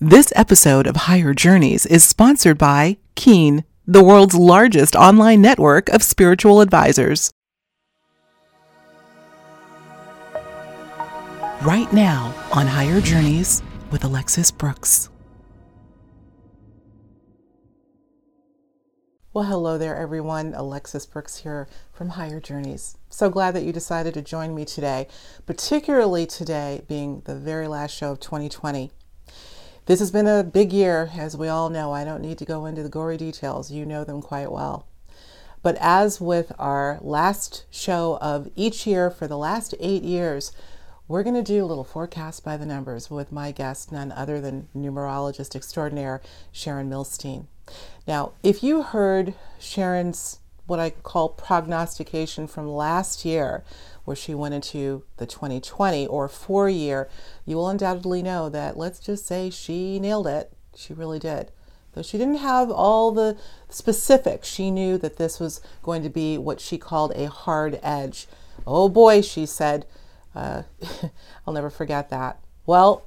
This episode of Higher Journeys is sponsored by Keen, the world's largest online network of spiritual advisors. Right now on Higher Journeys with Alexis Brooks. Well, hello there, everyone. Alexis Brooks here from Higher Journeys. So glad that you decided to join me today, particularly today being the very last show of 2020. This has been a big year, as we all know. I don't need to go into the gory details, you know them quite well. But as with our last show of each year for the last eight years, we're going to do a little forecast by the numbers with my guest, none other than numerologist extraordinaire Sharon Milstein. Now, if you heard Sharon's what I call prognostication from last year, where she went into the 2020 or four year, you will undoubtedly know that let's just say she nailed it. She really did. Though she didn't have all the specifics, she knew that this was going to be what she called a hard edge. Oh boy, she said. Uh, I'll never forget that. Well,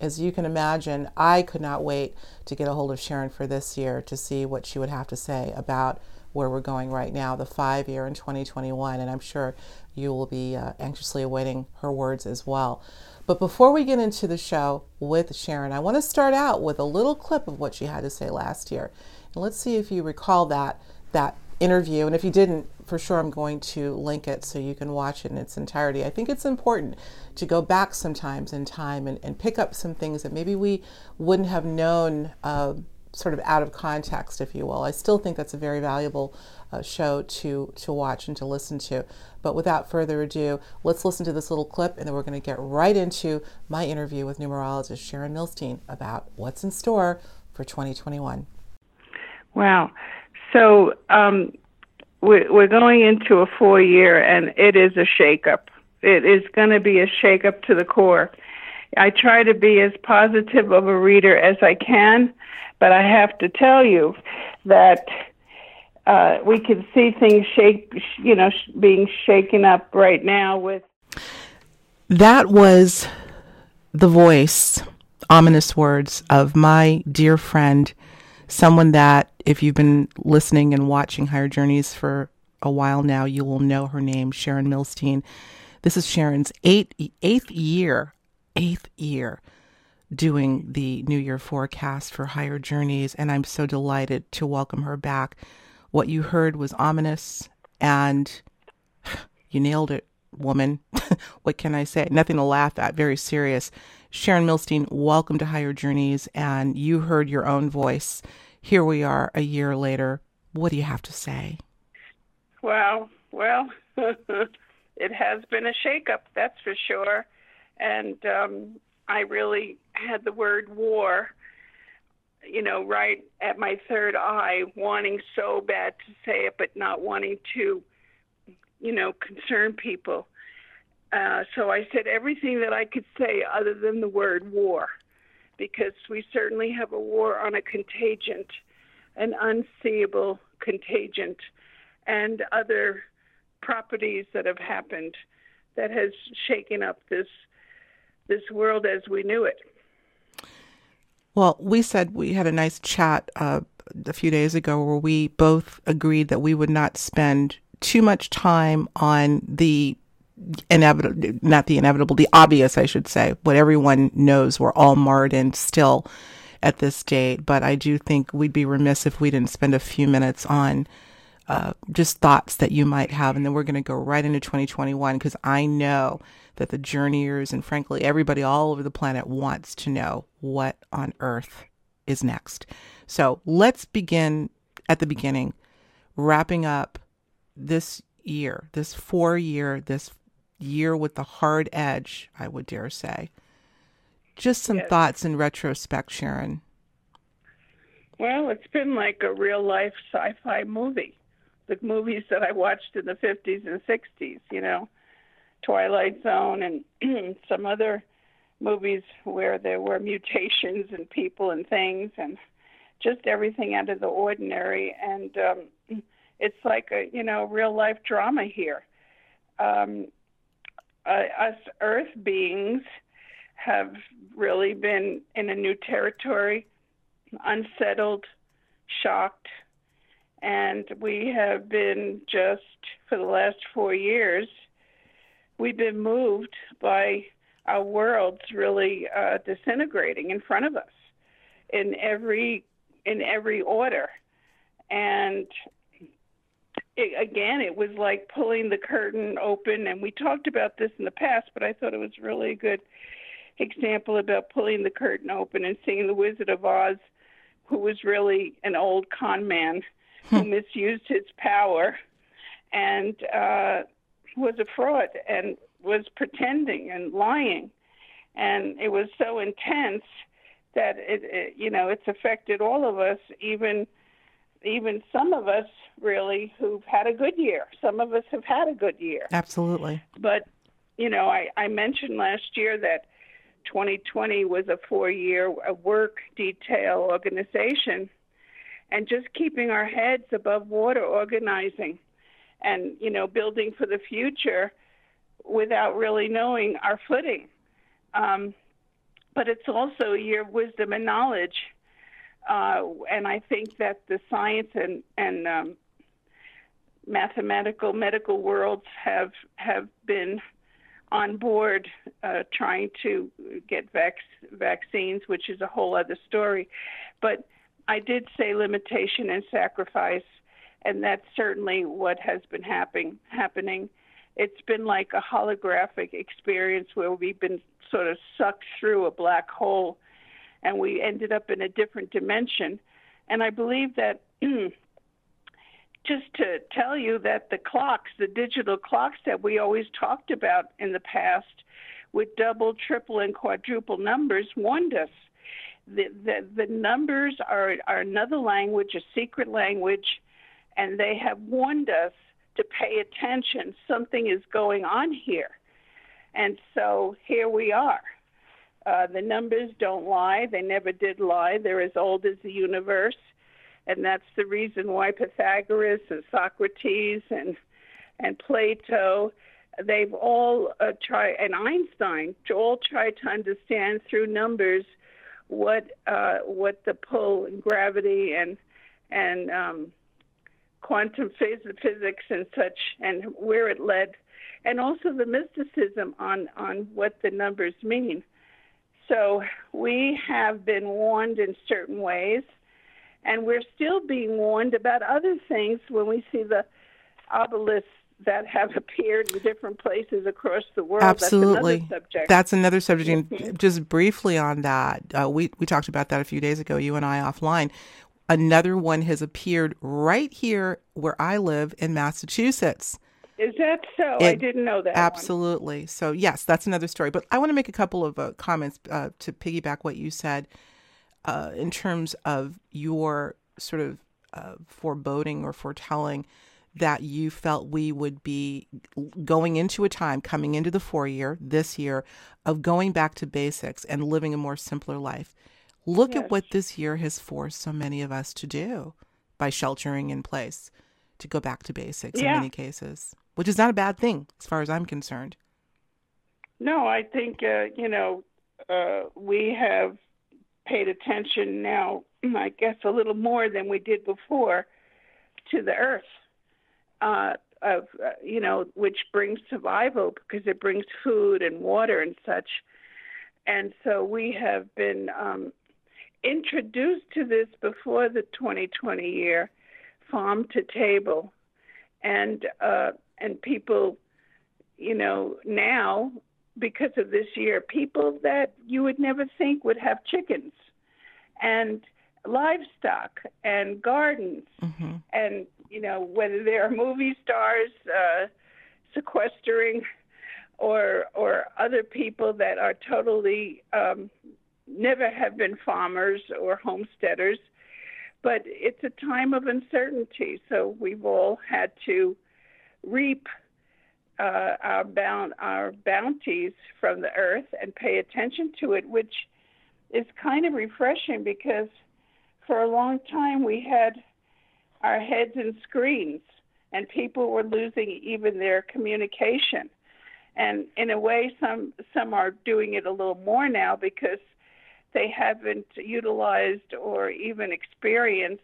as you can imagine, I could not wait to get a hold of Sharon for this year to see what she would have to say about where we're going right now, the five year in 2021. And I'm sure you will be uh, anxiously awaiting her words as well. But before we get into the show with Sharon, I want to start out with a little clip of what she had to say last year. And let's see if you recall that that interview. And if you didn't, for sure I'm going to link it so you can watch it in its entirety. I think it's important to go back sometimes in time and, and pick up some things that maybe we wouldn't have known uh, sort of out of context, if you will. I still think that's a very valuable uh, show to, to watch and to listen to. But without further ado, let's listen to this little clip and then we're going to get right into my interview with numerologist Sharon Milstein about what's in store for 2021. Wow. So um, we're going into a four year and it is a shakeup. It is going to be a shakeup to the core. I try to be as positive of a reader as I can, but I have to tell you that uh, we can see things shake, you know, being shaken up right now with. That was the voice, ominous words of my dear friend, someone that, if you've been listening and watching Higher Journeys for a while now, you will know her name, Sharon Milstein. This is Sharon's eighth, eighth year, eighth year doing the New Year forecast for Higher Journeys, and I'm so delighted to welcome her back. What you heard was ominous, and you nailed it, woman. what can I say? Nothing to laugh at, very serious. Sharon Milstein, welcome to Higher Journeys, and you heard your own voice. Here we are a year later. What do you have to say? Well, well, it has been a shakeup, that's for sure. And um, I really had the word war, you know, right at my third eye, wanting so bad to say it, but not wanting to, you know, concern people. Uh, so I said everything that I could say other than the word war, because we certainly have a war on a contagion, an unseeable contagion, and other properties that have happened that has shaken up this world as we knew it. Well, we said we had a nice chat uh, a few days ago where we both agreed that we would not spend too much time on the inevitable, not the inevitable, the obvious, I should say, what everyone knows we're all marred in still at this date. But I do think we'd be remiss if we didn't spend a few minutes on uh, just thoughts that you might have. And then we're going to go right into 2021 because I know that the journeyers and frankly everybody all over the planet wants to know what on earth is next. So let's begin at the beginning, wrapping up this year, this four year, this year with the hard edge, I would dare say. Just some yes. thoughts in retrospect, Sharon. Well, it's been like a real life sci fi movie. The movies that I watched in the 50s and 60s, you know. Twilight Zone and some other movies where there were mutations and people and things and just everything out of the ordinary. And um it's like a you know real life drama here. Um uh, us earth beings have really been in a new territory, unsettled, shocked, and we have been just for the last four years, we've been moved by our worlds really uh, disintegrating in front of us in every in every order, and it, again, it was like pulling the curtain open. And we talked about this in the past, but I thought it was really a good example about pulling the curtain open and seeing the Wizard of Oz, who was really an old con man who hmm. misused his power and uh, was a fraud and was pretending and lying. And it was so intense that it, it you know it's affected all of us, even even some of us really who've had a good year. Some of us have had a good year. Absolutely. But you know, I, I mentioned last year that 2020 was a four-year work detail organization, and just keeping our heads above water, organizing, and you know, building for the future without really knowing our footing. Um, but it's also a year of wisdom and knowledge. Uh, and I think that the science and, and um, mathematical medical worlds have have been on board uh, trying to get vac- vaccines, which is a whole other story. But I did say limitation and sacrifice, and that's certainly what has been happening. Happening, it's been like a holographic experience where we've been sort of sucked through a black hole and we ended up in a different dimension. And I believe that just to tell you that the clocks, the digital clocks that we always talked about in the past with double, triple, and quadruple numbers warned us. The, the, the numbers are, are another language, a secret language, and they have warned us to pay attention. Something is going on here. And so here we are. Uh, the numbers don't lie. They never did lie. They're as old as the universe. And that's the reason why Pythagoras and Socrates and, and Plato, they've all uh, tried, and Einstein, all tried to understand through numbers what uh, what the pull and gravity and and um, quantum phys- physics and such, and where it led, and also the mysticism on on what the numbers mean. So we have been warned in certain ways, and we're still being warned about other things when we see the obelisks that have appeared in different places across the world. Absolutely, that's another subject. That's another subject. And mm-hmm. just briefly on that, uh, we we talked about that a few days ago. You and I offline. Another one has appeared right here where I live in Massachusetts. Is that so? It, I didn't know that. Absolutely. One. So, yes, that's another story. But I want to make a couple of uh, comments uh, to piggyback what you said uh, in terms of your sort of uh, foreboding or foretelling that you felt we would be going into a time coming into the four year this year of going back to basics and living a more simpler life. Look yes. at what this year has forced so many of us to do by sheltering in place to go back to basics yeah. in many cases which is not a bad thing as far as I'm concerned. No, I think uh, you know uh, we have paid attention now. I guess a little more than we did before to the earth, uh, of uh, you know, which brings survival because it brings food and water and such. And so we have been um, introduced to this before the 2020 year, farm to table, and uh, and people, you know, now because of this year, people that you would never think would have chickens and livestock and gardens mm-hmm. and you know whether they are movie stars uh, sequestering or or other people that are totally um, never have been farmers or homesteaders but it's a time of uncertainty so we've all had to reap uh, our, our bounties from the earth and pay attention to it, which is kind of refreshing because for a long time we had our heads in screens and people were losing even their communication. and in a way, some some are doing it a little more now because they haven't utilized or even experienced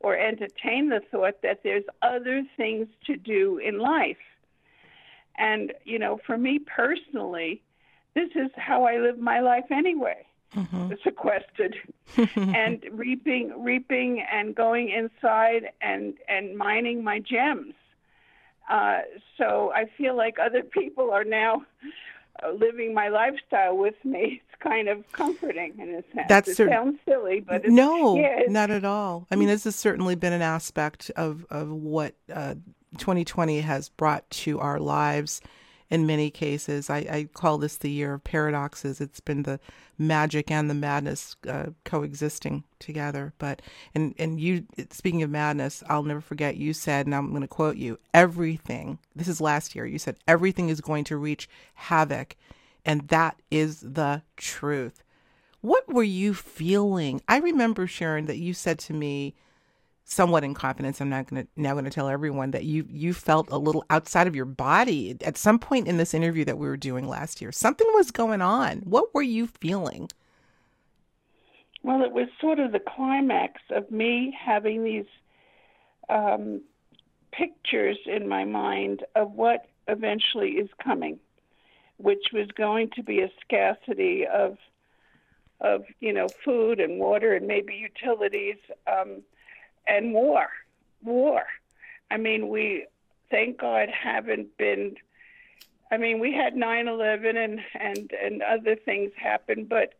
or entertained the thought that there's other things to do in life. And you know, for me personally, this is how I live my life anyway. Mm-hmm. Sequestered and reaping, reaping, and going inside and and mining my gems. Uh, so I feel like other people are now living my lifestyle with me. It's kind of comforting in a sense. That's it cer- sounds silly, but no, yeah, not at all. I mean, this has certainly been an aspect of of what uh, 2020 has brought to our lives in many cases. I, I, call this the year of paradoxes. It's been the magic and the madness uh, coexisting together. But and and you speaking of madness, I'll never forget. You said, and I'm going to quote you: everything. This is last year. You said everything is going to reach havoc, and that is the truth. What were you feeling? I remember Sharon that you said to me somewhat in confidence. I'm not going to now going to tell everyone that you you felt a little outside of your body at some point in this interview that we were doing last year. Something was going on. What were you feeling? Well, it was sort of the climax of me having these um, pictures in my mind of what eventually is coming, which was going to be a scarcity of of you know food and water and maybe utilities. Um, and war, war. I mean, we thank God haven't been. I mean, we had 9/11 and and and other things happen, but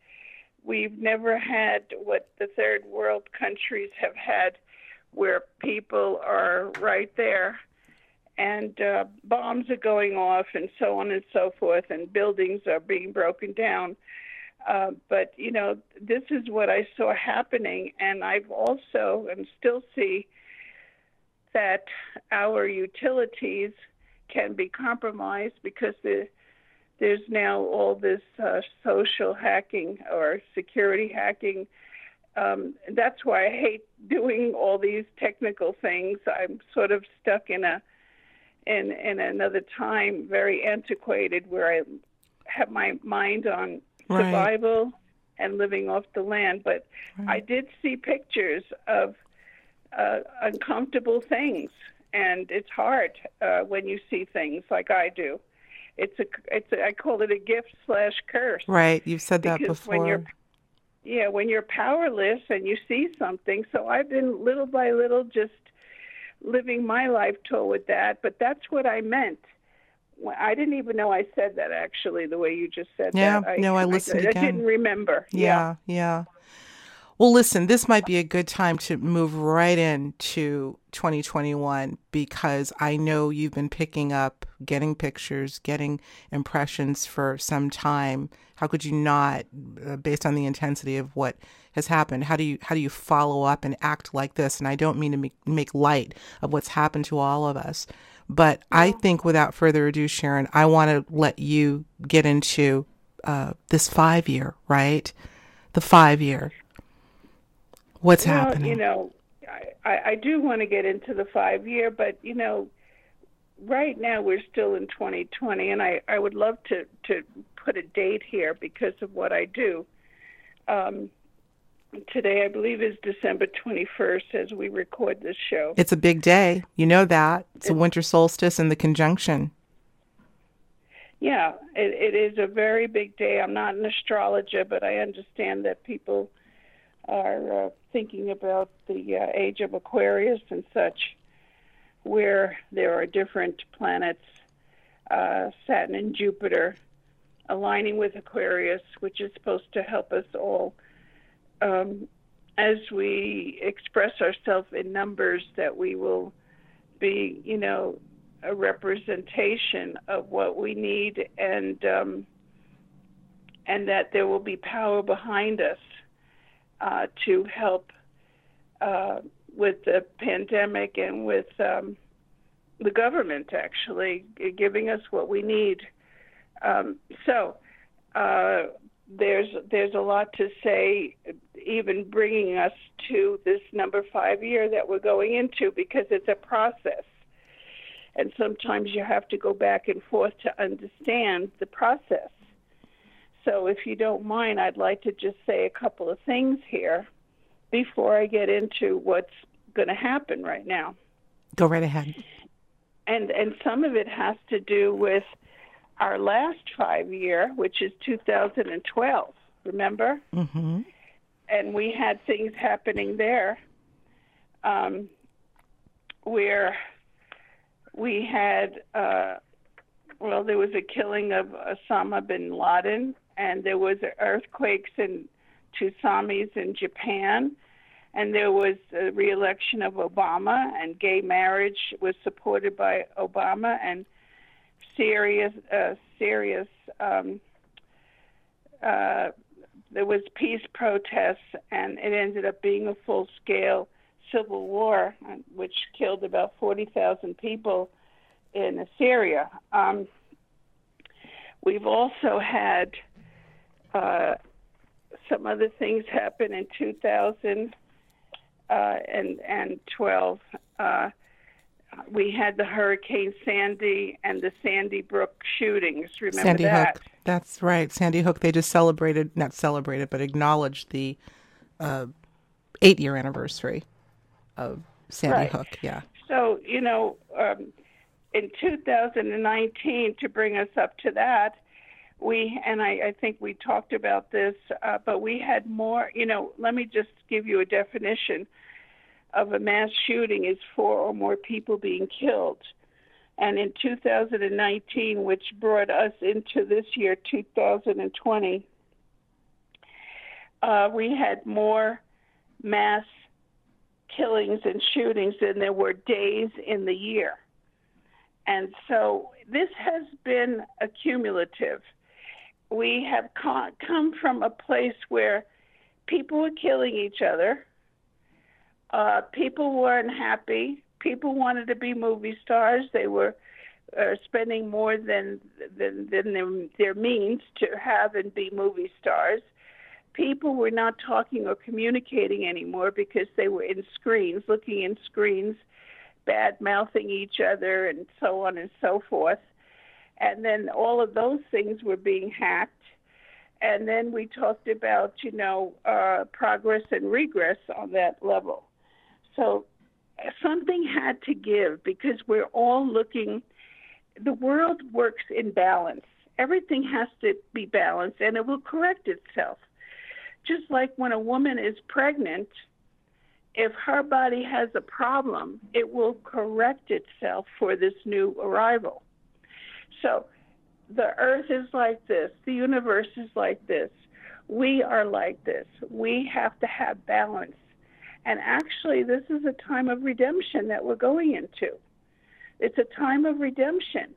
we've never had what the third world countries have had, where people are right there, and uh, bombs are going off, and so on and so forth, and buildings are being broken down. Uh, but you know, this is what I saw happening, and I've also and still see that our utilities can be compromised because the, there's now all this uh, social hacking or security hacking. Um, that's why I hate doing all these technical things. I'm sort of stuck in a in in another time, very antiquated, where I have my mind on right. survival and living off the land. But right. I did see pictures of uh, uncomfortable things, and it's hard uh, when you see things like I do. It's a, it's a, I call it a gift slash curse. Right, you've said that before. When you're, yeah, when you're powerless and you see something. So I've been little by little just living my life toward that. But that's what I meant I didn't even know I said that actually, the way you just said yeah, that. Yeah, no, I listened I, again. I didn't remember. Yeah, yeah, yeah. Well, listen, this might be a good time to move right into 2021 because I know you've been picking up, getting pictures, getting impressions for some time. How could you not, uh, based on the intensity of what has happened? How do you how do you follow up and act like this? And I don't mean to make, make light of what's happened to all of us, but I think without further ado, Sharon, I want to let you get into uh, this five year, right? The five year. What's well, happening? You know, I, I do want to get into the five year, but you know, right now we're still in 2020, and I, I would love to, to put a date here because of what I do. Um, today, I believe, is December 21st as we record this show. It's a big day. You know that. It's, a winter solstice and the conjunction. Yeah, it, it is a very big day. I'm not an astrologer, but I understand that people are uh, thinking about the uh, age of Aquarius and such, where there are different planets, uh, Saturn and Jupiter, aligning with Aquarius, which is supposed to help us all um, as we express ourselves in numbers, that we will be, you know, a representation of what we need, and um, and that there will be power behind us uh, to help uh, with the pandemic and with um, the government actually giving us what we need. Um, so. Uh, there's there's a lot to say, even bringing us to this number five year that we're going into because it's a process. And sometimes you have to go back and forth to understand the process. So, if you don't mind, I'd like to just say a couple of things here before I get into what's going to happen right now. Go right ahead. And and some of it has to do with our last five year, which is 2012. Remember? Mm-hmm. And we had things happening there, um, where we had. Uh, well, there was a killing of Osama bin Laden, and there was earthquakes and tsunamis in Japan, and there was a reelection of Obama, and gay marriage was supported by Obama, and serious, uh, serious. Um, uh, there was peace protests, and it ended up being a full-scale civil war, which killed about forty thousand people in Syria. Um, we've also had uh, some other things happen in 2000 uh, and, and 12. Uh, we had the Hurricane Sandy and the Sandy Brook shootings. Remember Sandy that? Hook. That's right. Sandy Hook. They just celebrated, not celebrated, but acknowledged the uh, eight year anniversary of Sandy right. Hook. Yeah. So, you know, um, in 2019, to bring us up to that, we, and I, I think we talked about this, uh, but we had more, you know, let me just give you a definition of a mass shooting is four or more people being killed. And in 2019, which brought us into this year, 2020, uh, we had more mass killings and shootings than there were days in the year. And so this has been accumulative. We have come from a place where people were killing each other, uh, people weren't happy. people wanted to be movie stars, they were uh, spending more than than, than their, their means to have and be movie stars. People were not talking or communicating anymore because they were in screens, looking in screens bad mouthing each other and so on and so forth. And then all of those things were being hacked. And then we talked about, you know, uh, progress and regress on that level. So something had to give because we're all looking, the world works in balance. Everything has to be balanced and it will correct itself. Just like when a woman is pregnant, if her body has a problem, it will correct itself for this new arrival. So the earth is like this, the universe is like this, we are like this. We have to have balance. And actually, this is a time of redemption that we're going into. It's a time of redemption.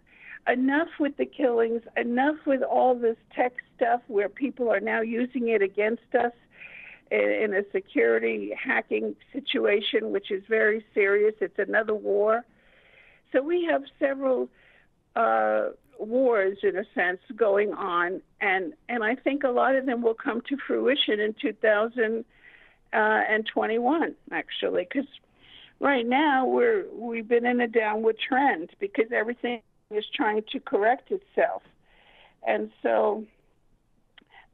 Enough with the killings, enough with all this tech stuff where people are now using it against us in a security hacking situation, which is very serious. It's another war. So we have several uh, wars, in a sense, going on, and and I think a lot of them will come to fruition in 2021, uh, actually, because right now we're we've been in a downward trend because everything is trying to correct itself, and so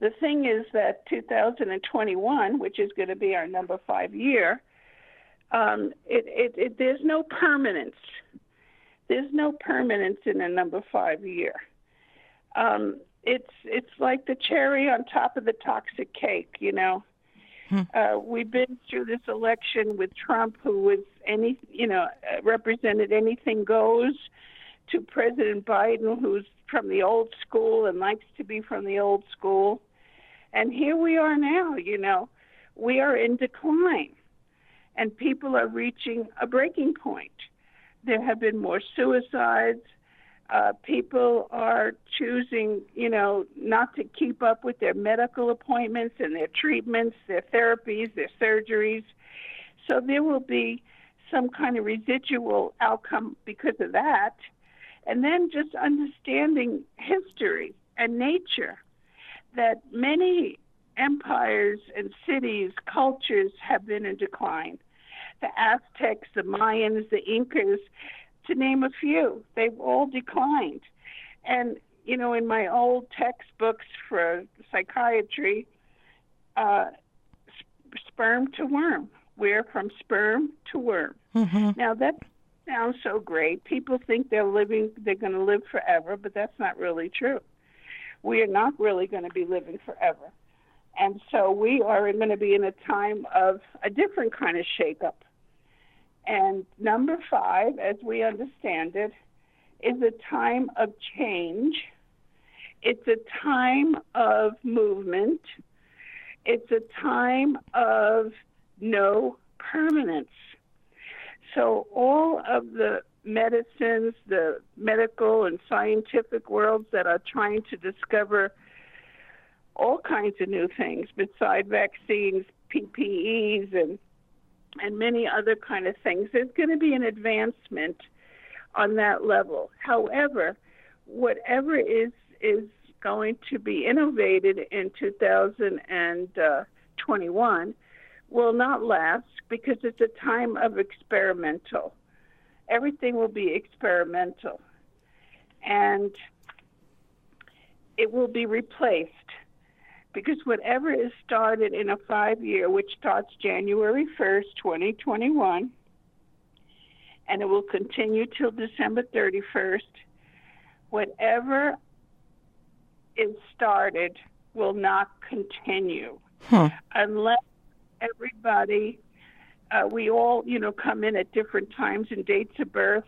the thing is that 2021, which is going to be our number five year, um, it, it, it, there's no permanence. There's no permanence in a number five year. Um, it's it's like the cherry on top of the toxic cake, you know. Hmm. Uh, we've been through this election with Trump, who was any, you know, uh, represented anything goes, to President Biden, who's from the old school and likes to be from the old school. And here we are now, you know, we are in decline and people are reaching a breaking point. There have been more suicides. Uh, people are choosing, you know, not to keep up with their medical appointments and their treatments, their therapies, their surgeries. So there will be some kind of residual outcome because of that. And then just understanding history and nature that many empires and cities, cultures have been in decline. The Aztecs, the Mayans, the Incas, to name a few. They've all declined. And, you know, in my old textbooks for psychiatry, uh, sperm to worm. We're from sperm to worm. Mm-hmm. Now, that sounds so great. People think they're living, they're going to live forever, but that's not really true. We are not really going to be living forever. And so we are going to be in a time of a different kind of shakeup. And number five, as we understand it, is a time of change. It's a time of movement. It's a time of no permanence. So all of the medicines, the medical and scientific worlds that are trying to discover all kinds of new things beside vaccines, PPEs, and and many other kind of things. There's going to be an advancement on that level. However, whatever is is going to be innovated in 2021 will not last because it's a time of experimental. Everything will be experimental. And it will be replaced because whatever is started in a five year, which starts January 1st, 2021, and it will continue till December 31st, whatever is started will not continue huh. unless everybody, uh, we all, you know, come in at different times and dates of birth,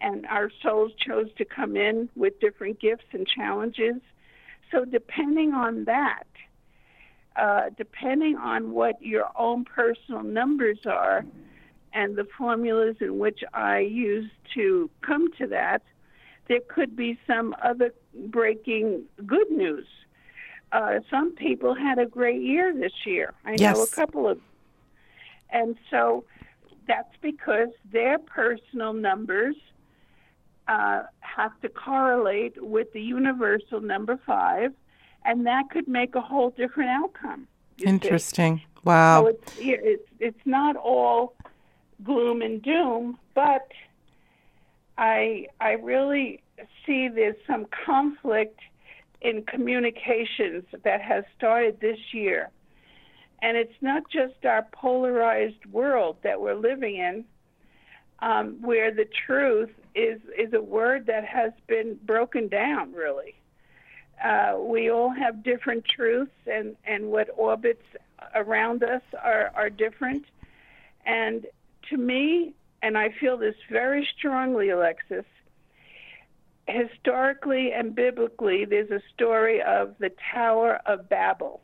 and our souls chose to come in with different gifts and challenges. So, depending on that, uh, depending on what your own personal numbers are and the formulas in which I use to come to that, there could be some other breaking good news uh, some people had a great year this year. I yes. know a couple of, and so that's because their personal numbers uh, have to correlate with the universal number five, and that could make a whole different outcome. Interesting. See. Wow. So it's, it's it's not all gloom and doom, but I I really see there's some conflict in communications that has started this year. And it's not just our polarized world that we're living in, um, where the truth is, is a word that has been broken down, really. Uh, we all have different truths, and, and what orbits around us are, are different. And to me, and I feel this very strongly, Alexis, historically and biblically, there's a story of the Tower of Babel.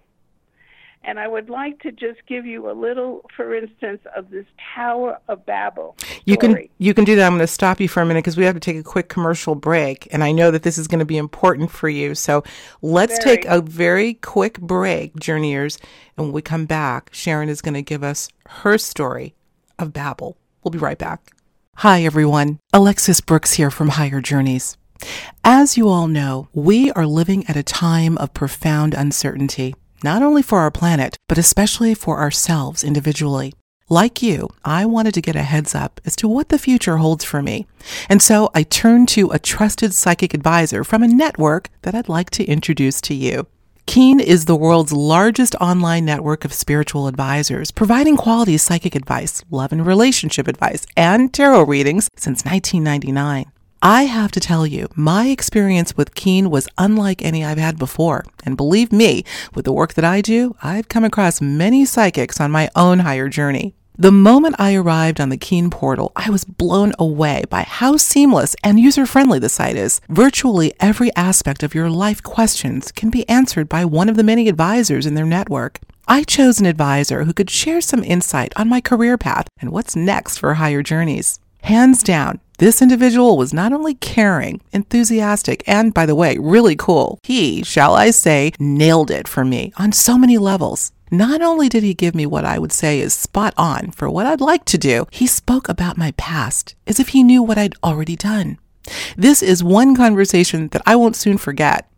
And I would like to just give you a little, for instance, of this Tower of Babel. Story. You can you can do that. I'm going to stop you for a minute because we have to take a quick commercial break, and I know that this is going to be important for you. So let's very. take a very quick break, journeyers, and when we come back, Sharon is going to give us her story of Babel. We'll be right back. Hi everyone, Alexis Brooks here from Higher Journeys. As you all know, we are living at a time of profound uncertainty, not only for our planet, but especially for ourselves individually. Like you, I wanted to get a heads up as to what the future holds for me. And so I turned to a trusted psychic advisor from a network that I'd like to introduce to you. Keen is the world's largest online network of spiritual advisors, providing quality psychic advice, love and relationship advice, and tarot readings since 1999. I have to tell you, my experience with Keen was unlike any I've had before. And believe me, with the work that I do, I've come across many psychics on my own higher journey. The moment I arrived on the Keen portal, I was blown away by how seamless and user friendly the site is. Virtually every aspect of your life questions can be answered by one of the many advisors in their network. I chose an advisor who could share some insight on my career path and what's next for higher journeys. Hands down, this individual was not only caring, enthusiastic, and by the way, really cool. He, shall I say, nailed it for me on so many levels. Not only did he give me what I would say is spot on for what I'd like to do, he spoke about my past as if he knew what I'd already done. This is one conversation that I won't soon forget.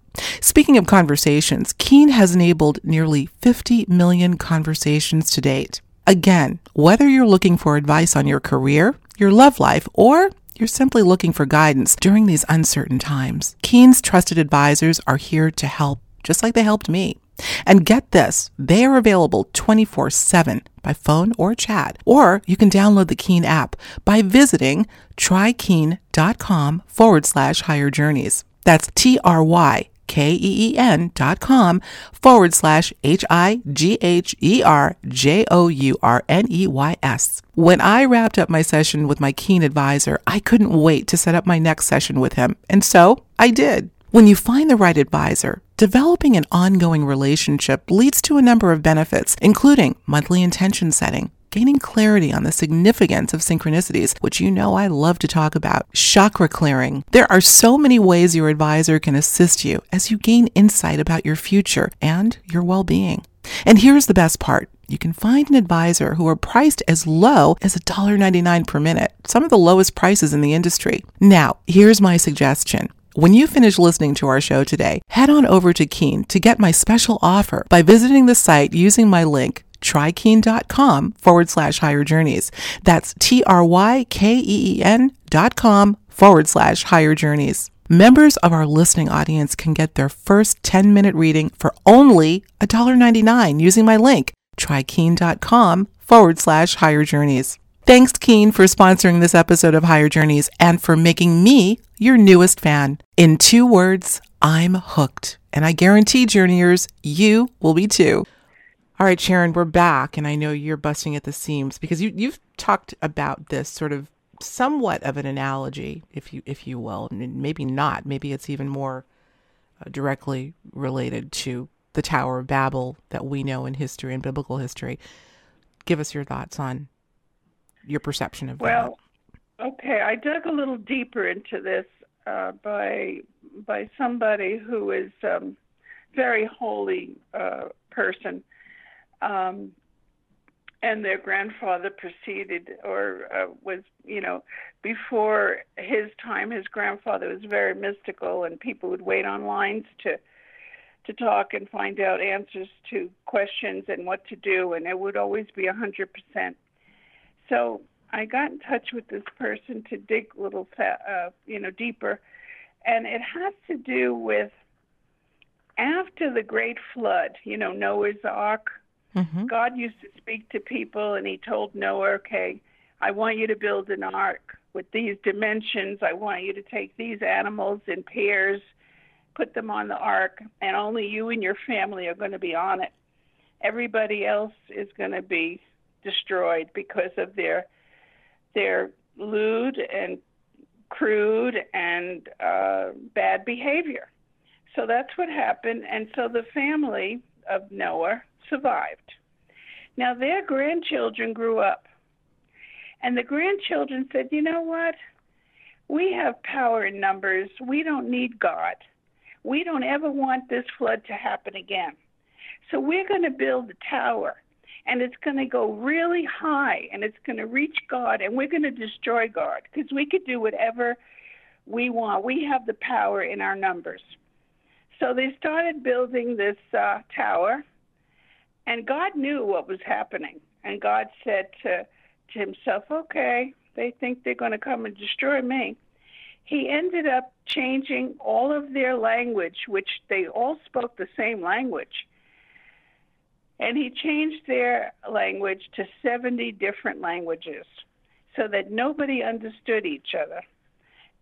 Speaking of conversations, Keen has enabled nearly 50 million conversations to date. Again, whether you're looking for advice on your career, your love life, or you're simply looking for guidance during these uncertain times, Keen's trusted advisors are here to help, just like they helped me. And get this, they are available 24 7 by phone or chat, or you can download the Keen app by visiting trykeen.com forward slash higher journeys. That's T R Y K E E N dot com forward slash H I G H E R J O U R N E Y S. When I wrapped up my session with my Keen advisor, I couldn't wait to set up my next session with him. And so I did. When you find the right advisor, developing an ongoing relationship leads to a number of benefits, including monthly intention setting, gaining clarity on the significance of synchronicities, which you know I love to talk about, chakra clearing. There are so many ways your advisor can assist you as you gain insight about your future and your well being. And here's the best part. You can find an advisor who are priced as low as $1.99 per minute, some of the lowest prices in the industry. Now, here's my suggestion. When you finish listening to our show today, head on over to Keen to get my special offer by visiting the site using my link trykeen.com forward slash higher journeys. That's T R Y K E E N dot com forward slash higher journeys. Members of our listening audience can get their first 10 minute reading for only $1.99 using my link trykeen.com forward slash higher journeys. Thanks, Keen, for sponsoring this episode of Higher Journeys and for making me your newest fan. In two words, I'm hooked. And I guarantee, journeyers, you will be too. All right, Sharon, we're back, and I know you're busting at the seams because you, you've talked about this sort of somewhat of an analogy, if you if you will, maybe not. Maybe it's even more uh, directly related to the Tower of Babel that we know in history and biblical history. Give us your thoughts on your perception of well, that. okay, I dug a little deeper into this uh, by by somebody who is um, very holy uh, person, um, and their grandfather preceded or uh, was you know before his time. His grandfather was very mystical, and people would wait on lines to to talk and find out answers to questions and what to do, and it would always be a hundred percent so I got in touch with this person to dig a little, uh, you know, deeper, and it has to do with after the great flood. You know, Noah's Ark. Mm-hmm. God used to speak to people, and He told Noah, "Okay, I want you to build an ark with these dimensions. I want you to take these animals in pairs, put them on the ark, and only you and your family are going to be on it. Everybody else is going to be destroyed because of their their lewd and crude and uh, bad behavior. So that's what happened, and so the family of Noah survived. Now their grandchildren grew up, and the grandchildren said, "You know what? We have power in numbers. We don't need God. We don't ever want this flood to happen again. So we're going to build a tower." and it's going to go really high and it's going to reach God and we're going to destroy God because we could do whatever we want. We have the power in our numbers. So they started building this uh, tower, and God knew what was happening. And God said to, to himself, Okay, they think they're going to come and destroy me. He ended up changing all of their language, which they all spoke the same language and he changed their language to 70 different languages so that nobody understood each other.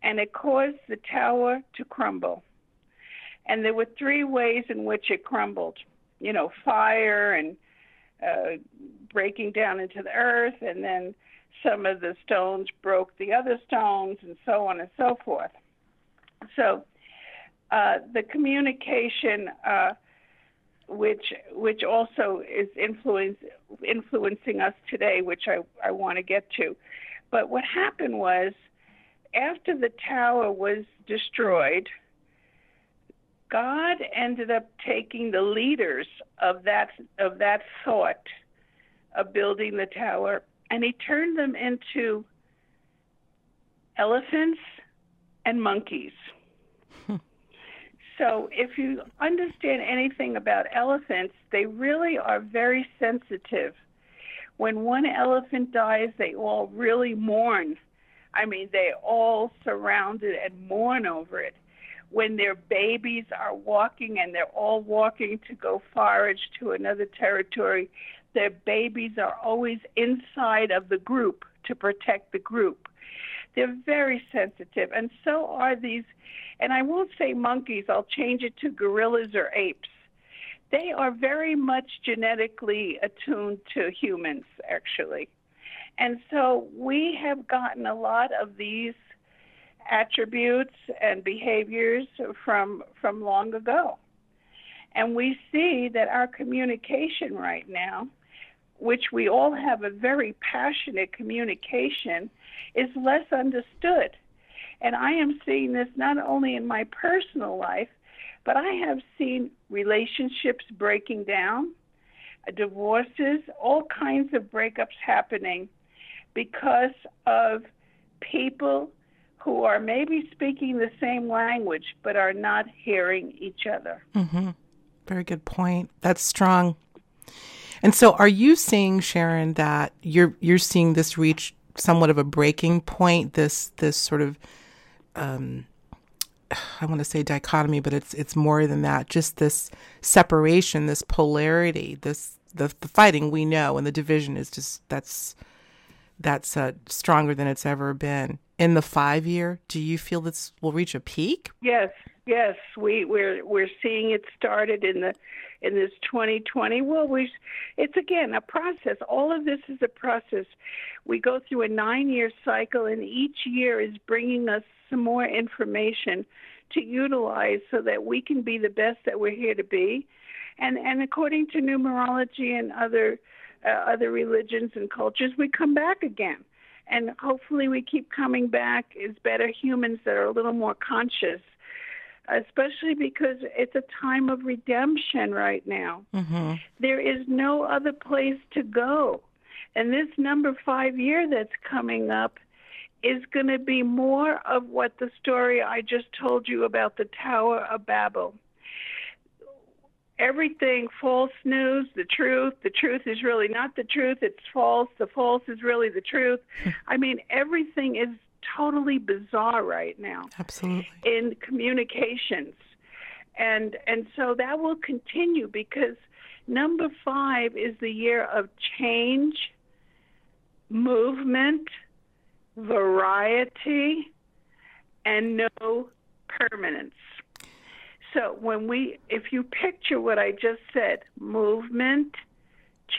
And it caused the tower to crumble. And there were three ways in which it crumbled you know, fire and uh, breaking down into the earth, and then some of the stones broke the other stones, and so on and so forth. So uh, the communication. Uh, which which also is influence, influencing us today, which I, I want to get to. But what happened was, after the tower was destroyed, God ended up taking the leaders of that of that thought of building the tower, and He turned them into elephants and monkeys. Hmm. So, if you understand anything about elephants, they really are very sensitive. When one elephant dies, they all really mourn. I mean, they all surround it and mourn over it. When their babies are walking and they're all walking to go forage to another territory, their babies are always inside of the group to protect the group. They're very sensitive, and so are these. And I won't say monkeys, I'll change it to gorillas or apes. They are very much genetically attuned to humans, actually. And so we have gotten a lot of these attributes and behaviors from from long ago. And we see that our communication right now, which we all have a very passionate communication, is less understood. And I am seeing this not only in my personal life, but I have seen relationships breaking down, divorces, all kinds of breakups happening because of people who are maybe speaking the same language but are not hearing each other. Mm-hmm. Very good point. That's strong. And so, are you seeing, Sharon, that you're you're seeing this reach somewhat of a breaking point? This this sort of um, I want to say dichotomy, but it's it's more than that. Just this separation, this polarity, this the the fighting we know, and the division is just that's that's uh, stronger than it's ever been. In the five year, do you feel this will reach a peak? Yes, yes, we we're we're seeing it started in the in this 2020. Well, we it's again a process. All of this is a process. We go through a nine year cycle, and each year is bringing us some more information to utilize so that we can be the best that we're here to be. And and according to numerology and other uh, other religions and cultures, we come back again. And hopefully, we keep coming back as better humans that are a little more conscious, especially because it's a time of redemption right now. Mm-hmm. There is no other place to go. And this number five year that's coming up is going to be more of what the story I just told you about the Tower of Babel everything false news, the truth, the truth is really not the truth, it's false, the false is really the truth. I mean, everything is totally bizarre right now. Absolutely. In communications. And and so that will continue because number 5 is the year of change, movement, variety, and no permanence. So when we, if you picture what I just said, movement,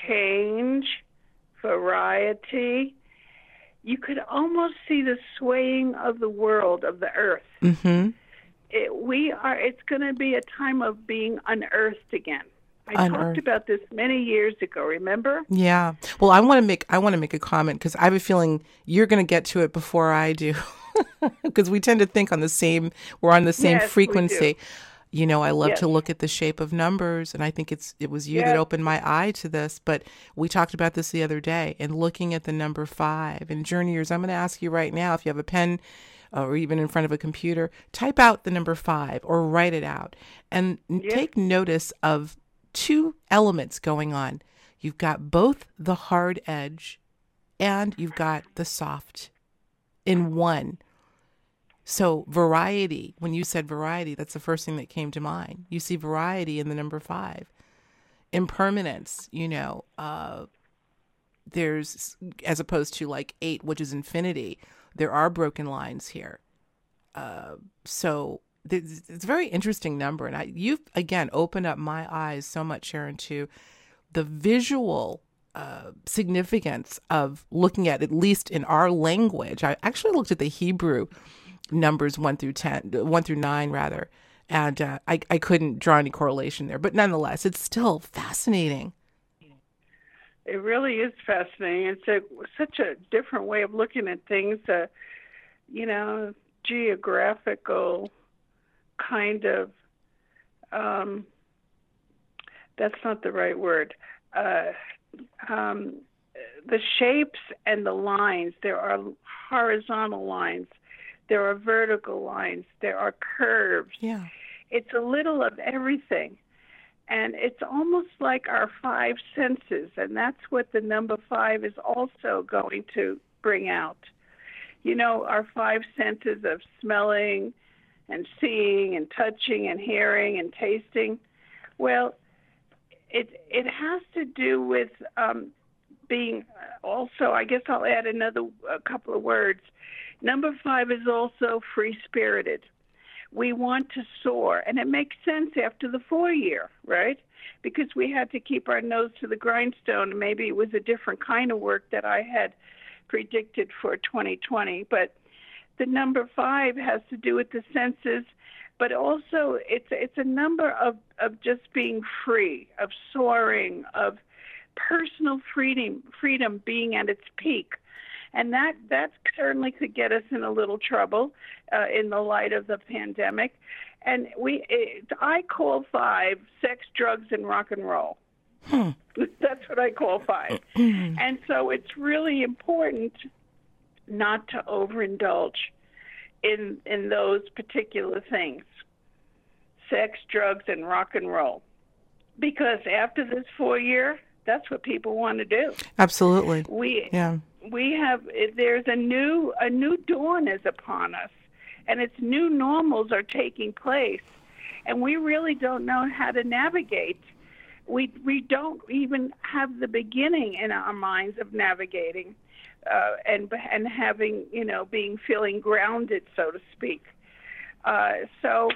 change, variety, you could almost see the swaying of the world of the earth. Mm-hmm. It, we are. It's going to be a time of being unearthed again. I unearthed. talked about this many years ago. Remember? Yeah. Well, I want to make I want to make a comment because I have a feeling you're going to get to it before I do, because we tend to think on the same. We're on the same yes, frequency. You know, I love yes. to look at the shape of numbers, and I think it's it was you that opened my eye to this. But we talked about this the other day, and looking at the number five and journeyers. I'm going to ask you right now if you have a pen uh, or even in front of a computer, type out the number five or write it out, and take notice of two elements going on. You've got both the hard edge, and you've got the soft in one. So, variety, when you said variety, that's the first thing that came to mind. You see variety in the number five. Impermanence, you know, uh, there's, as opposed to like eight, which is infinity, there are broken lines here. Uh, so, it's a very interesting number. And I, you've, again, opened up my eyes so much, Sharon, to the visual uh, significance of looking at, at least in our language. I actually looked at the Hebrew numbers one through ten, one through nine rather, and uh, I I couldn't draw any correlation there. But nonetheless, it's still fascinating. It really is fascinating. It's a such a different way of looking at things. Uh, you know, geographical kind of. Um, that's not the right word. Uh, um, the shapes and the lines. There are horizontal lines there are vertical lines, there are curves. Yeah. It's a little of everything. And it's almost like our five senses, and that's what the number five is also going to bring out. you know, our five senses of smelling and seeing and touching and hearing and tasting. Well, it it has to do with um, being also. I guess I'll add another a couple of words. Number five is also free spirited. We want to soar, and it makes sense after the four year, right? Because we had to keep our nose to the grindstone. Maybe it was a different kind of work that I had predicted for 2020, but the number five has to do with the senses but also it's it's a number of of just being free, of soaring, of personal freedom freedom being at its peak. And that that certainly could get us in a little trouble uh, in the light of the pandemic. And we, it, I call five sex, drugs, and rock and roll. Hmm. That's what I call five. and so it's really important not to overindulge in in those particular things sex drugs and rock and roll because after this four year that's what people want to do absolutely we yeah we have there's a new a new dawn is upon us and its new normals are taking place and we really don't know how to navigate we we don't even have the beginning in our minds of navigating uh, and and having you know being feeling grounded, so to speak. Uh, so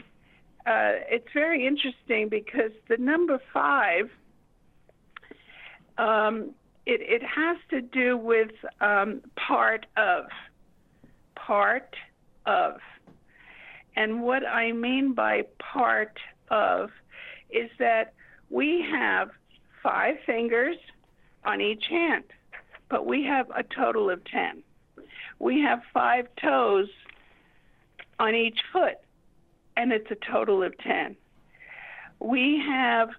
uh, it's very interesting because the number five, um, it it has to do with um, part of, part of, and what I mean by part of is that we have five fingers on each hand but we have a total of 10. We have five toes on each foot, and it's a total of 10. We have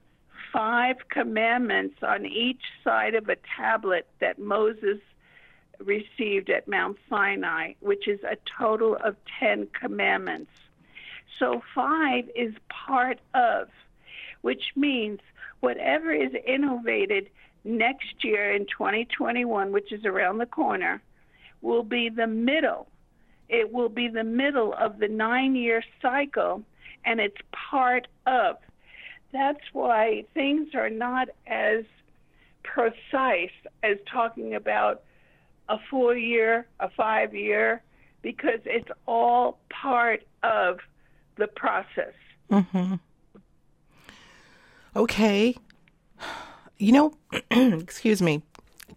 five commandments on each side of a tablet that Moses received at Mount Sinai, which is a total of 10 commandments. So five is part of, which means whatever is innovated next year in 2021, which is around the corner, will be the middle. It will be the middle of the nine year cycle, and it's part of. That's why things are not as precise as talking about a four year, a five year, because it's all part of the process. Mm-hmm. Okay you know, excuse me,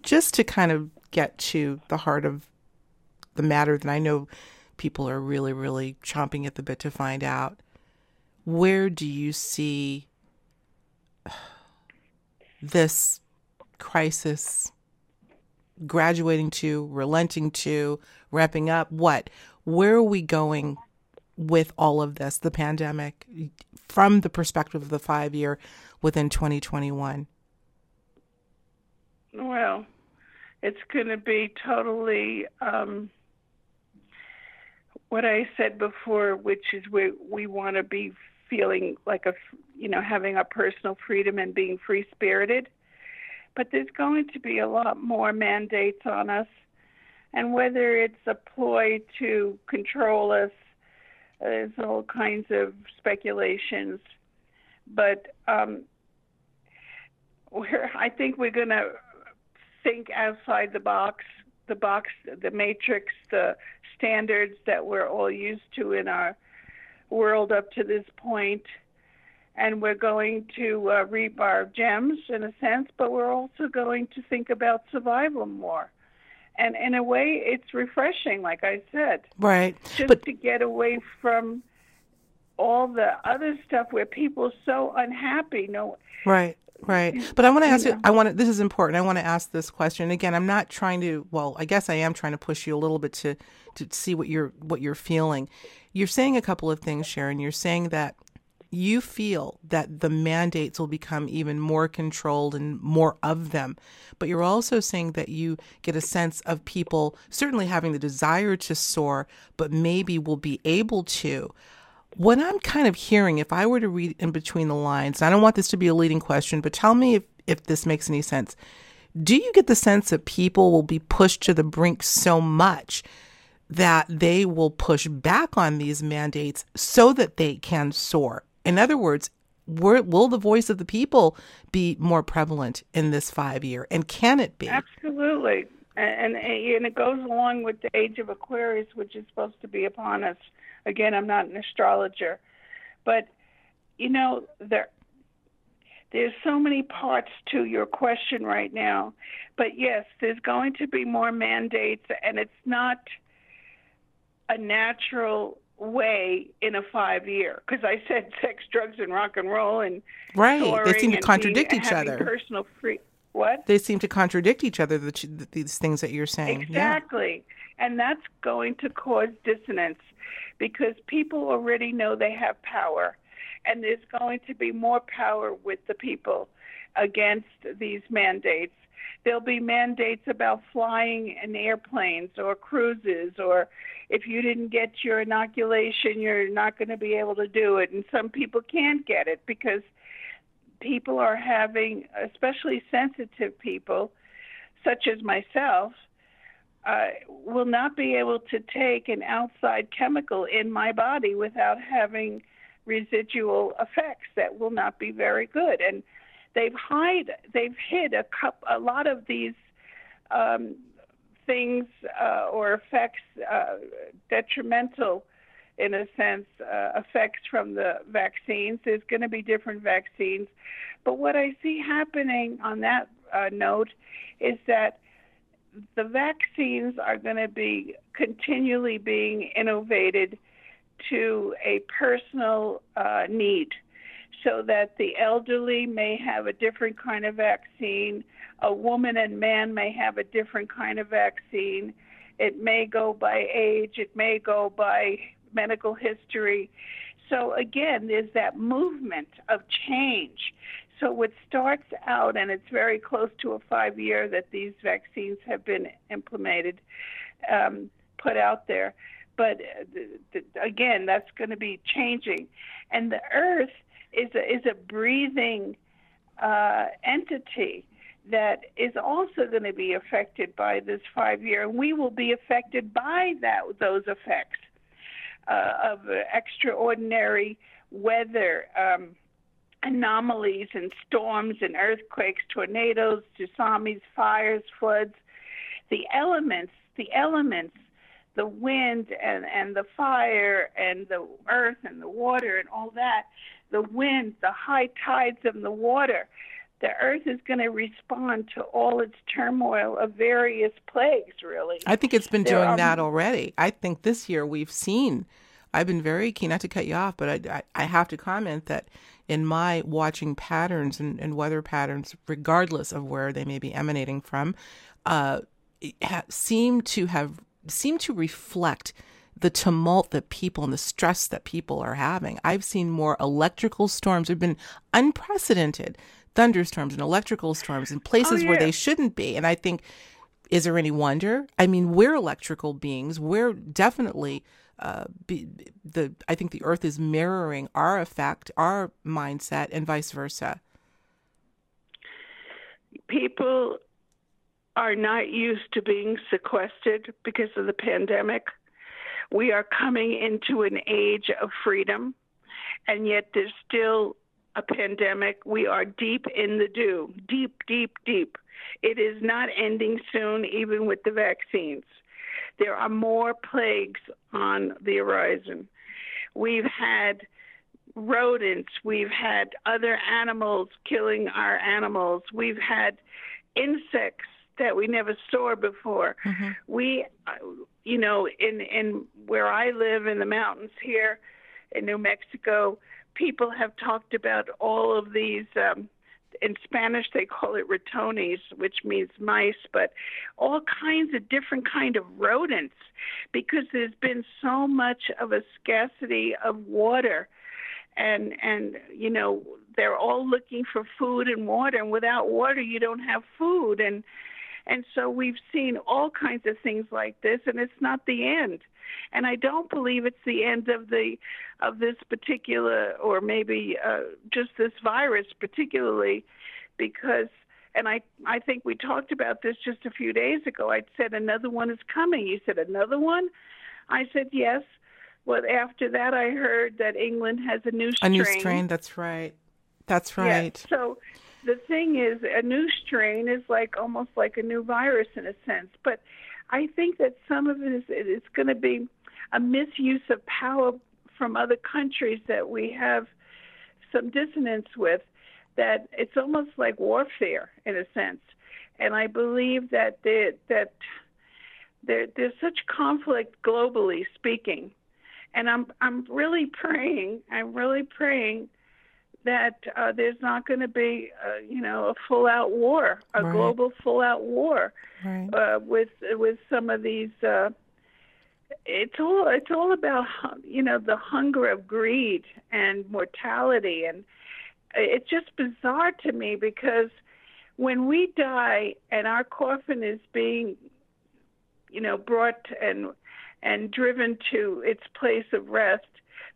just to kind of get to the heart of the matter that I know people are really, really chomping at the bit to find out, where do you see this crisis graduating to, relenting to, wrapping up? What? Where are we going with all of this, the pandemic, from the perspective of the five year within 2021? Well, it's going to be totally um, what I said before, which is we we want to be feeling like a you know having a personal freedom and being free spirited. But there's going to be a lot more mandates on us, and whether it's a ploy to control us, there's all kinds of speculations. But um, we're, I think we're going to think outside the box, the box, the matrix, the standards that we're all used to in our world up to this. And we're going to uh, reap our gems in a sense, but we're also going to think about survival more. And in a way, it's refreshing, like I said. Right. Just but- to get away from all the other stuff where people are so unhappy. No. Right. Right. But I want to ask you, I want to, this is important. I want to ask this question. Again, I'm not trying to, well, I guess I am trying to push you a little bit to, to see what you're, what you're feeling. You're saying a couple of things, Sharon. You're saying that you feel that the mandates will become even more controlled and more of them. But you're also saying that you get a sense of people certainly having the desire to soar, but maybe will be able to what I'm kind of hearing, if I were to read in between the lines, I don't want this to be a leading question, but tell me if, if this makes any sense. Do you get the sense that people will be pushed to the brink so much that they will push back on these mandates so that they can soar. In other words, will the voice of the people be more prevalent in this five year? And can it be? Absolutely. And, and, and it goes along with the age of Aquarius, which is supposed to be upon us. Again, I'm not an astrologer, but you know there there's so many parts to your question right now. But yes, there's going to be more mandates, and it's not a natural way in a five year because I said sex, drugs, and rock and roll, and right. They seem to contradict being, each other. Personal free. What? They seem to contradict each other. The, these things that you're saying. Exactly, yeah. and that's going to cause dissonance because people already know they have power, and there's going to be more power with the people against these mandates. There'll be mandates about flying in airplanes or cruises or if you didn't get your inoculation, you're not going to be able to do it. And some people can't get it because people are having, especially sensitive people, such as myself, uh, will not be able to take an outside chemical in my body without having residual effects that will not be very good. And they've hide, they've hid a cup, a lot of these um, things uh, or effects uh, detrimental in a sense uh, effects from the vaccines there's going to be different vaccines but what i see happening on that uh, note is that the vaccines are going to be continually being innovated to a personal uh, need so that the elderly may have a different kind of vaccine a woman and man may have a different kind of vaccine. It may go by age, it may go by medical history. So, again, there's that movement of change. So, what starts out, and it's very close to a five year that these vaccines have been implemented, um, put out there. But uh, again, that's going to be changing. And the earth is a, is a breathing uh, entity that is also going to be affected by this five year, and we will be affected by that those effects uh, of extraordinary weather um, anomalies and storms and earthquakes, tornadoes, tsunamis, fires, floods. The elements, the elements, the wind and and the fire and the earth and the water and all that, the wind, the high tides of the water the earth is going to respond to all its turmoil of various plagues, really. I think it's been there doing are, that already. I think this year we've seen, I've been very keen, not to cut you off, but I, I, I have to comment that in my watching patterns and, and, weather patterns, regardless of where they may be emanating from, uh, ha- seem to have seem to reflect the tumult that people and the stress that people are having. I've seen more electrical storms. They've been unprecedented thunderstorms and electrical storms in places oh, yeah. where they shouldn't be. And I think, is there any wonder? I mean, we're electrical beings. We're definitely uh, be, the. I think the Earth is mirroring our effect, our mindset, and vice versa. People are not used to being sequestered because of the pandemic. We are coming into an age of freedom, and yet there's still a pandemic. We are deep in the dew, deep, deep, deep. It is not ending soon, even with the vaccines. There are more plagues on the horizon. We've had rodents, we've had other animals killing our animals, we've had insects that we never saw before. Mm-hmm. We, uh, you know, in in where I live in the mountains here in New Mexico, people have talked about all of these. Um, in Spanish, they call it ratones, which means mice, but all kinds of different kind of rodents, because there's been so much of a scarcity of water, and and you know they're all looking for food and water, and without water, you don't have food, and and so we've seen all kinds of things like this, and it's not the end. And I don't believe it's the end of the of this particular, or maybe uh, just this virus, particularly, because and I I think we talked about this just a few days ago. I said another one is coming. You said another one. I said yes. Well, after that, I heard that England has a new strain. A new strain. That's right. That's right. Yes. So the thing is, a new strain is like almost like a new virus in a sense. But I think that some of it is it's going to be a misuse of power from other countries that we have some dissonance with. That it's almost like warfare in a sense, and I believe that they, that there, there's such conflict globally speaking, and I'm I'm really praying. I'm really praying that uh, there's not going to be, uh, you know, a full-out war, a right. global full-out war right. uh, with with some of these. Uh, it's all it's all about you know the hunger of greed and mortality, and it's just bizarre to me because when we die and our coffin is being, you know, brought and and driven to its place of rest,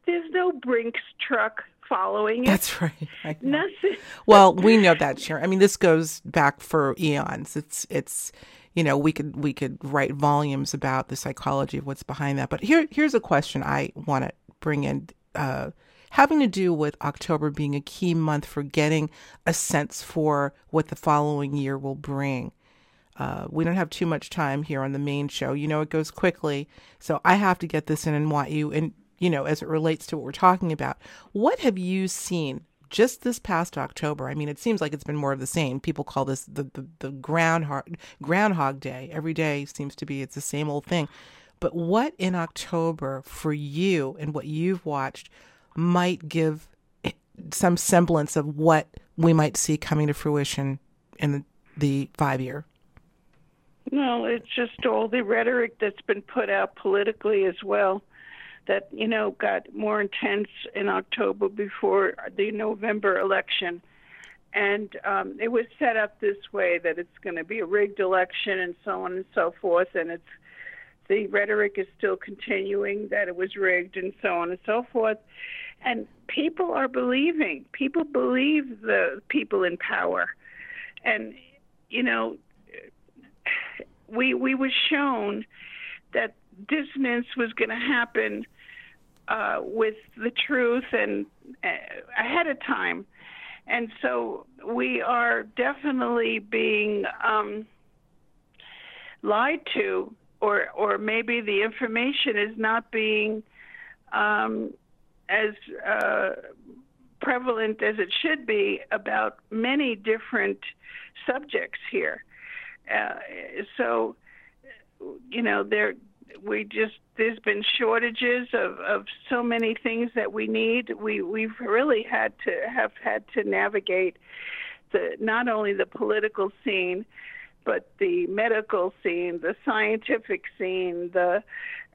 there's no Brinks truck following it. That's right. Nothing. well, we know that, Sharon. I mean, this goes back for eons. It's it's you know we could we could write volumes about the psychology of what's behind that. But here here's a question I want to bring in. Uh, having to do with October being a key month for getting a sense for what the following year will bring. Uh, we don't have too much time here on the main show. You know, it goes quickly. So I have to get this in and want you, and you know, as it relates to what we're talking about. What have you seen just this past October? I mean, it seems like it's been more of the same. People call this the, the, the groundhog, groundhog day. Every day seems to be, it's the same old thing. But what in October for you and what you've watched might give some semblance of what we might see coming to fruition in the, the five year? Well, it's just all the rhetoric that's been put out politically as well that you know got more intense in October before the November election, and um, it was set up this way that it's going to be a rigged election and so on and so forth, and it's the rhetoric is still continuing that it was rigged and so on and so forth, and people are believing. People believe the people in power, and you know, we we were shown that dissonance was going to happen uh, with the truth and uh, ahead of time. And so we are definitely being um, lied to, or or maybe the information is not being um, as uh, prevalent as it should be about many different subjects here. Uh, so, you know, there we just there's been shortages of, of so many things that we need. We we've really had to have had to navigate the not only the political scene, but the medical scene, the scientific scene, the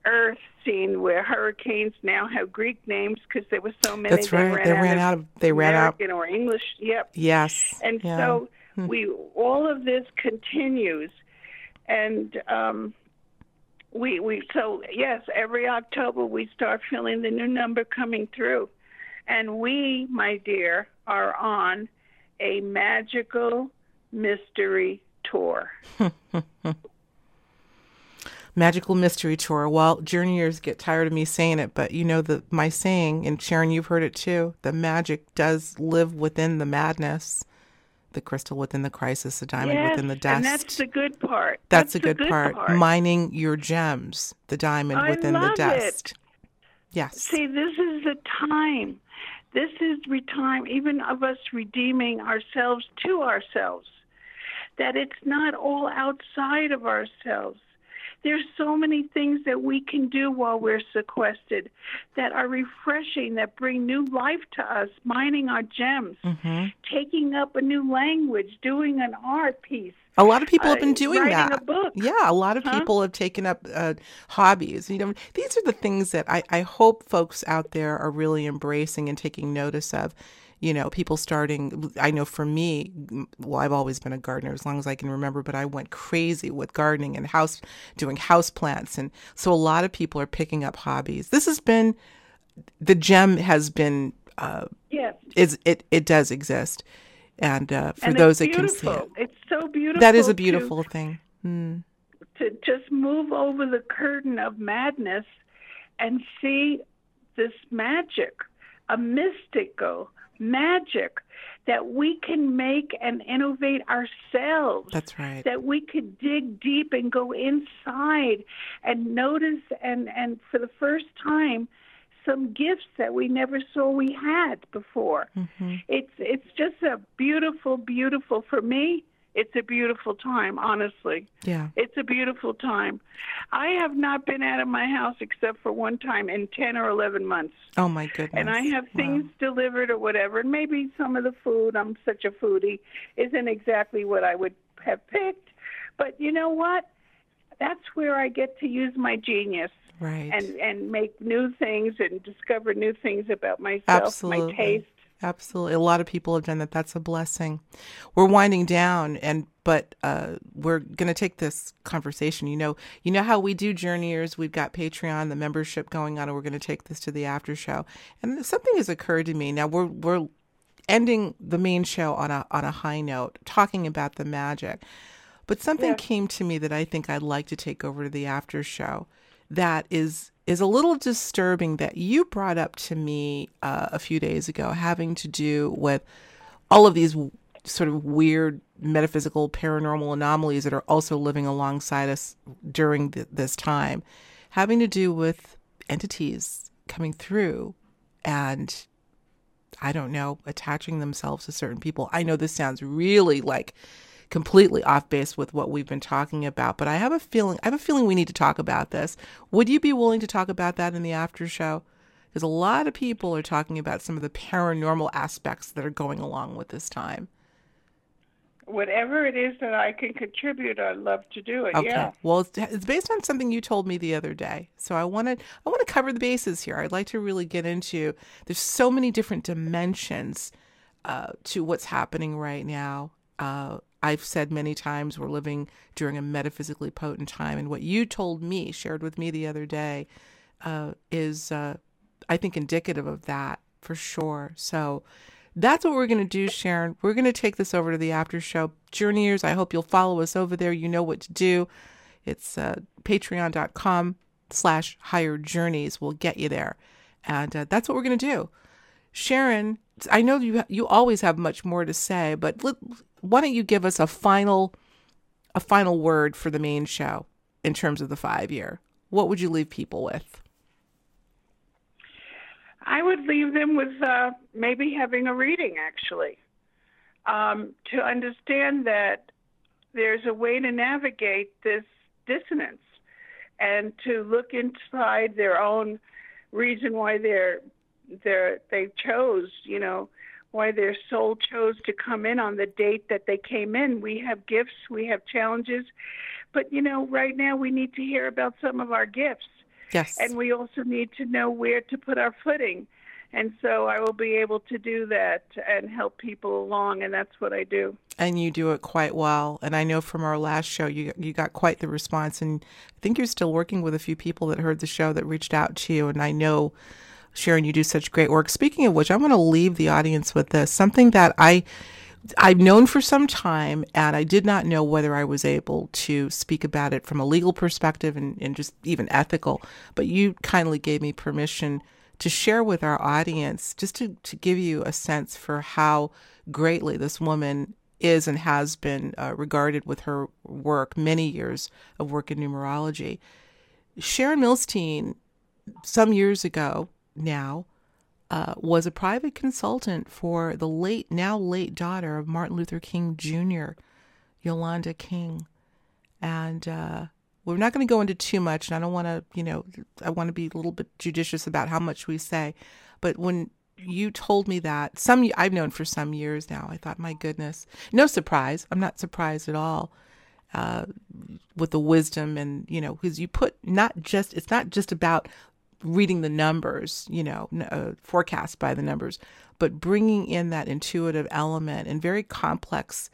earth scene where hurricanes now have Greek names because there were so many. That's right. They ran, out, of they ran American out or English. Yep. Yes. And yeah. so hmm. we all of this continues, and um, we we so yes, every October we start feeling the new number coming through, and we, my dear, are on a magical mystery tour. magical mystery tour. Well, journeyers get tired of me saying it, but you know the my saying, and Sharon, you've heard it too. The magic does live within the madness the crystal within the crisis, the diamond yes, within the dust. And that's the good part. That's, that's the good, good part. part. Mining your gems, the diamond I within the dust. It. Yes. See, this is the time. This is the time, even of us redeeming ourselves to ourselves. That it's not all outside of ourselves. There's so many things that we can do while we're sequestered that are refreshing, that bring new life to us, mining our gems, mm-hmm. taking up a new language, doing an art piece. A lot of people have been uh, doing writing that. A book. Yeah, a lot of huh? people have taken up uh, hobbies. You know, these are the things that I, I hope folks out there are really embracing and taking notice of you know, people starting. I know for me, well, I've always been a gardener as long as I can remember, but I went crazy with gardening and house, doing house plants. And so a lot of people are picking up hobbies. This has been, the gem has been, uh, yes. is, it, it does exist. And uh, for and those that can see it, it's so beautiful. that is a to- beautiful thing. Mm. to just move over the curtain of madness and see this magic, a mystical magic that we can make and innovate ourselves. That's right. That we could dig deep and go inside and notice and, and for the first time some gifts that we never saw we had before. hmm It's it's just a beautiful, beautiful for me. It's a beautiful time, honestly. Yeah. It's a beautiful time. I have not been out of my house except for one time in 10 or 11 months. Oh my goodness. And I have Wow. things delivered or whatever. And maybe some of the food, I'm such a foodie, isn't exactly what I would have picked. But you know what? That's where I get to use my genius Right. and, and make new things and discover new things about myself, Absolutely. my taste. Absolutely. A lot of people have done that. That's a blessing. We're winding down and but uh, we're going to take this conversation. You know, you know how we do journeyers. We've got Patreon, the membership going on, and we're going to take this to the after show. And something has occurred to me. Now we're we're ending the main show on a on a high note, talking about the magic. But something Yeah. came to me that I think I'd like to take over to the after show. That is is a little disturbing that you brought up to me uh, a few days ago, having to do with all of these w- sort of weird metaphysical paranormal anomalies that are also living alongside us during th- this time, having to do with entities coming through and I don't know, attaching themselves to certain people. I know this sounds really like completely off base with what we've been talking about, but I have a feeling I have a feeling we need to talk about this. Would you be willing to talk about that in the after show? Because a lot of people are talking about some of the paranormal aspects that are going along with this time. Whatever it is that I can contribute, I'd love to do it. Okay. Yeah. Well, it's, it's based on something you told me the other day. So I want to I want to cover the bases here. I'd like to really get into. There's so many different dimensions uh, to what's happening right now. Uh, I've said many times we're living during a metaphysically potent time, and what you told me, shared with me the other day, uh, is uh, I think indicative of that for sure. So that's what we're going to do, Sharon. We're going to take this over to the after show. Journeyers, I hope you'll follow us over there. You know what to do. It's uh, patreon.com slash higher journeys will get you there. And uh, that's what we're going to do. Sharon, I know you you always have much more to say, but let, why don't you give us a final a final word for the main show in terms of the five year? What would you leave people with? I would leave them with uh, maybe having a reading, actually, um, to understand that there's a way to navigate this dissonance and to look inside their own reason why they're, they're, they chose, you know, why their soul chose to come in on the date that they came in. We have gifts, we have challenges, but, you know, right now we need to hear about some of our gifts Yes. and we also need to know where to put our footing. And so I will be able to do that and help people along, and that's what I do. and you do it quite well. And I know from our last show, you you got quite the response. And I think you're still working with a few people that heard the show that reached out to you. And I know, Sharon, you do such great work. Speaking of which, I'm going to leave the audience with this something that I. I've known for some time, and I did not know whether I was able to speak about it from a legal perspective and, and just even ethical. But you kindly gave me permission to share with our audience, just to, to give you a sense for how greatly this woman is and has been uh, regarded with her work, many years of work in numerology. Sharon Milstein, some years ago now, uh, was a private consultant for the late, now late daughter of Martin Luther King Jr., Yolanda King. And uh, we're not going to go into too much, and I don't want to, you know, I want to be a little bit judicious about how much we say. But when you told me that, some I've known for some years now, I thought, my goodness, no surprise. I'm not surprised at all uh, with the wisdom and you know, because you put not just it's not just about reading the numbers, you know, uh, forecast by the numbers, but bringing in that intuitive element in very complex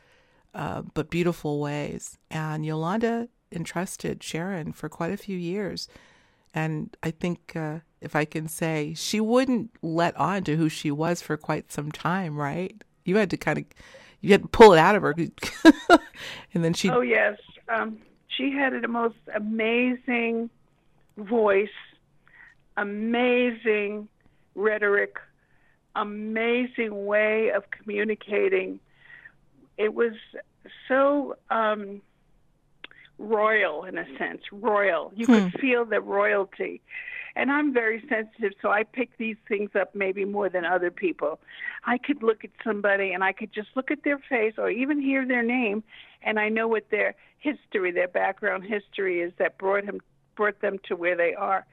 uh, but beautiful ways. And Yolanda entrusted Sharon for quite a few years. And I think, uh, if I can say, she wouldn't let on to who she was for quite some time, right? You had to kind of, you had to pull it out of her, and then she. Oh yes, um, she had the most amazing voice, amazing rhetoric, amazing way of communicating. It was so um, royal in a sense, royal. You could feel the royalty. And I'm very sensitive, so I pick these things up maybe more than other people. I could look at somebody and I could just look at their face or even hear their name, and I know what their history, their background history is that brought him brought them to where they are.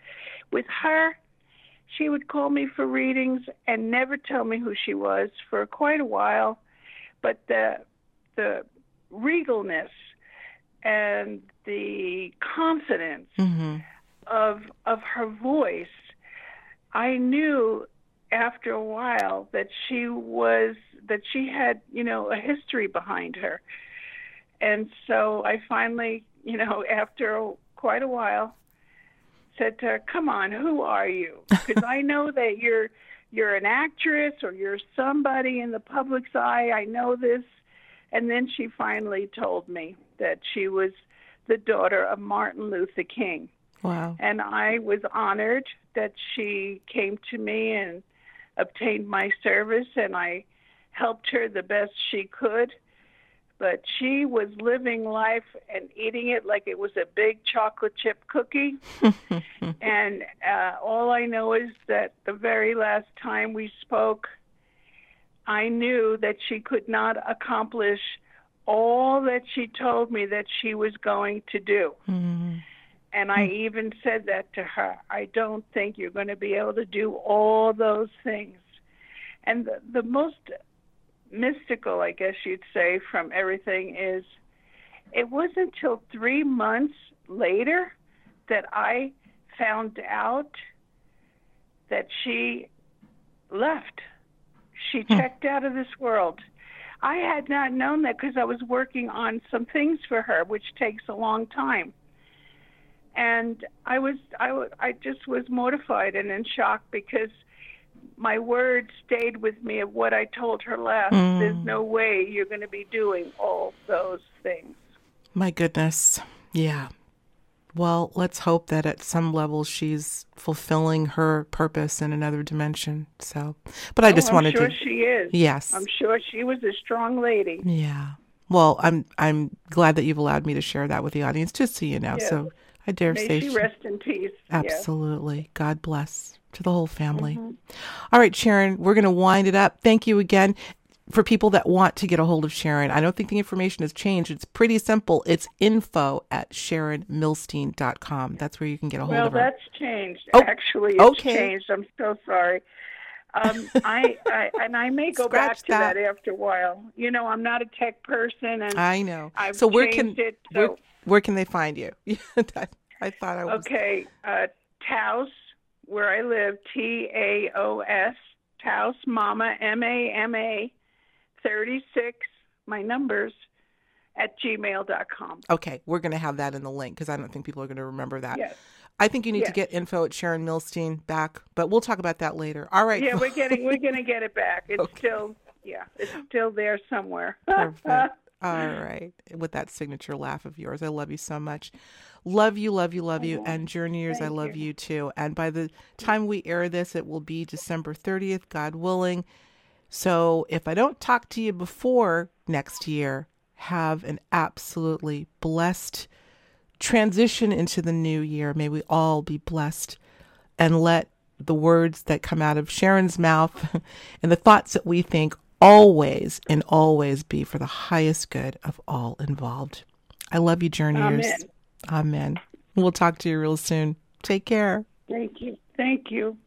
With her, she would call me for readings and never tell me who she was for quite a while, but the the regalness and the confidence hmm of of her voice, I knew after a while that she was that she had you know a history behind her, and so I finally you know after quite a while said to her, "Come on, who are you?" Because I know that you're you're an actress or you're somebody in the public's eye. I know this, and then she finally told me that she was the daughter of Martin Luther King. Wow. And I was honored that she came to me and obtained my service, and I helped her the best she could. But she was living life and eating it like it was a big chocolate chip cookie. and uh, all I know is that the very last time we spoke, I knew that she could not accomplish all that she told me that she was going to do. Mhm. And I even said that to her. I don't think you're going to be able to do all those things. And the, the most mystical, I guess you'd say, from everything is it wasn't until three months later that I found out that she left. She hmm. checked out of this world. I had not known that because I was working on some things for her, which takes a long time and I was I, I just was mortified and in shock because my word stayed with me of what I told her last. There's mm. no way you're going to be doing all those things. My goodness. Yeah. Well, let's hope that at some level she's fulfilling her purpose in another dimension. So, but I oh, just oh, I'm wanted sure to. she is. Yes. I'm sure she was a strong lady. Yeah. Well, I'm I'm glad that you've allowed me to share that with the audience, just so you know. So I dare May say she rest in peace. Absolutely. God bless to the whole family. Mm-hmm. All right, Sharon, we're going to wind it up. Thank you again. For people that want to get a hold of Sharon, I don't think the information has changed. It's pretty simple. It's info at sharonmilstein.com. That's where you can get a hold Well, of her. Well, that's changed. Oh, Actually, it's okay. changed. I'm so sorry. Um, I, I and I may go back to that. that. after a while. You know, I'm not a tech person, and I know. I've so where can it, so- where can they find you? I thought I was Okay, uh, Taos, where I live, T A O S, Taos Mama, M A M A, 36, my numbers, at gmail.com. Okay, we're going to have that in the link because I don't think people are going to remember that. Yes. I think you need to get info at Sharon Milstein back, but we'll talk about that later. All right. Yeah, we're getting, we're going to get it back. It's Okay. still, yeah, it's still there somewhere. Perfect. All right. With that signature laugh of yours. I love you so much. Love you, love you, love you. And Journeyers, I love you. you too. And by the time we air this, it will be December 30th, God willing. So if I don't talk to you before next year, have an absolutely blessed transition into the new year. May we all be blessed and let the words that come out of Sharon's mouth and the thoughts that we think always and always be for the highest good of all involved. I love you, Journeyers. Amen. Amen. We'll talk to you real soon. Take care. Thank you. Thank you.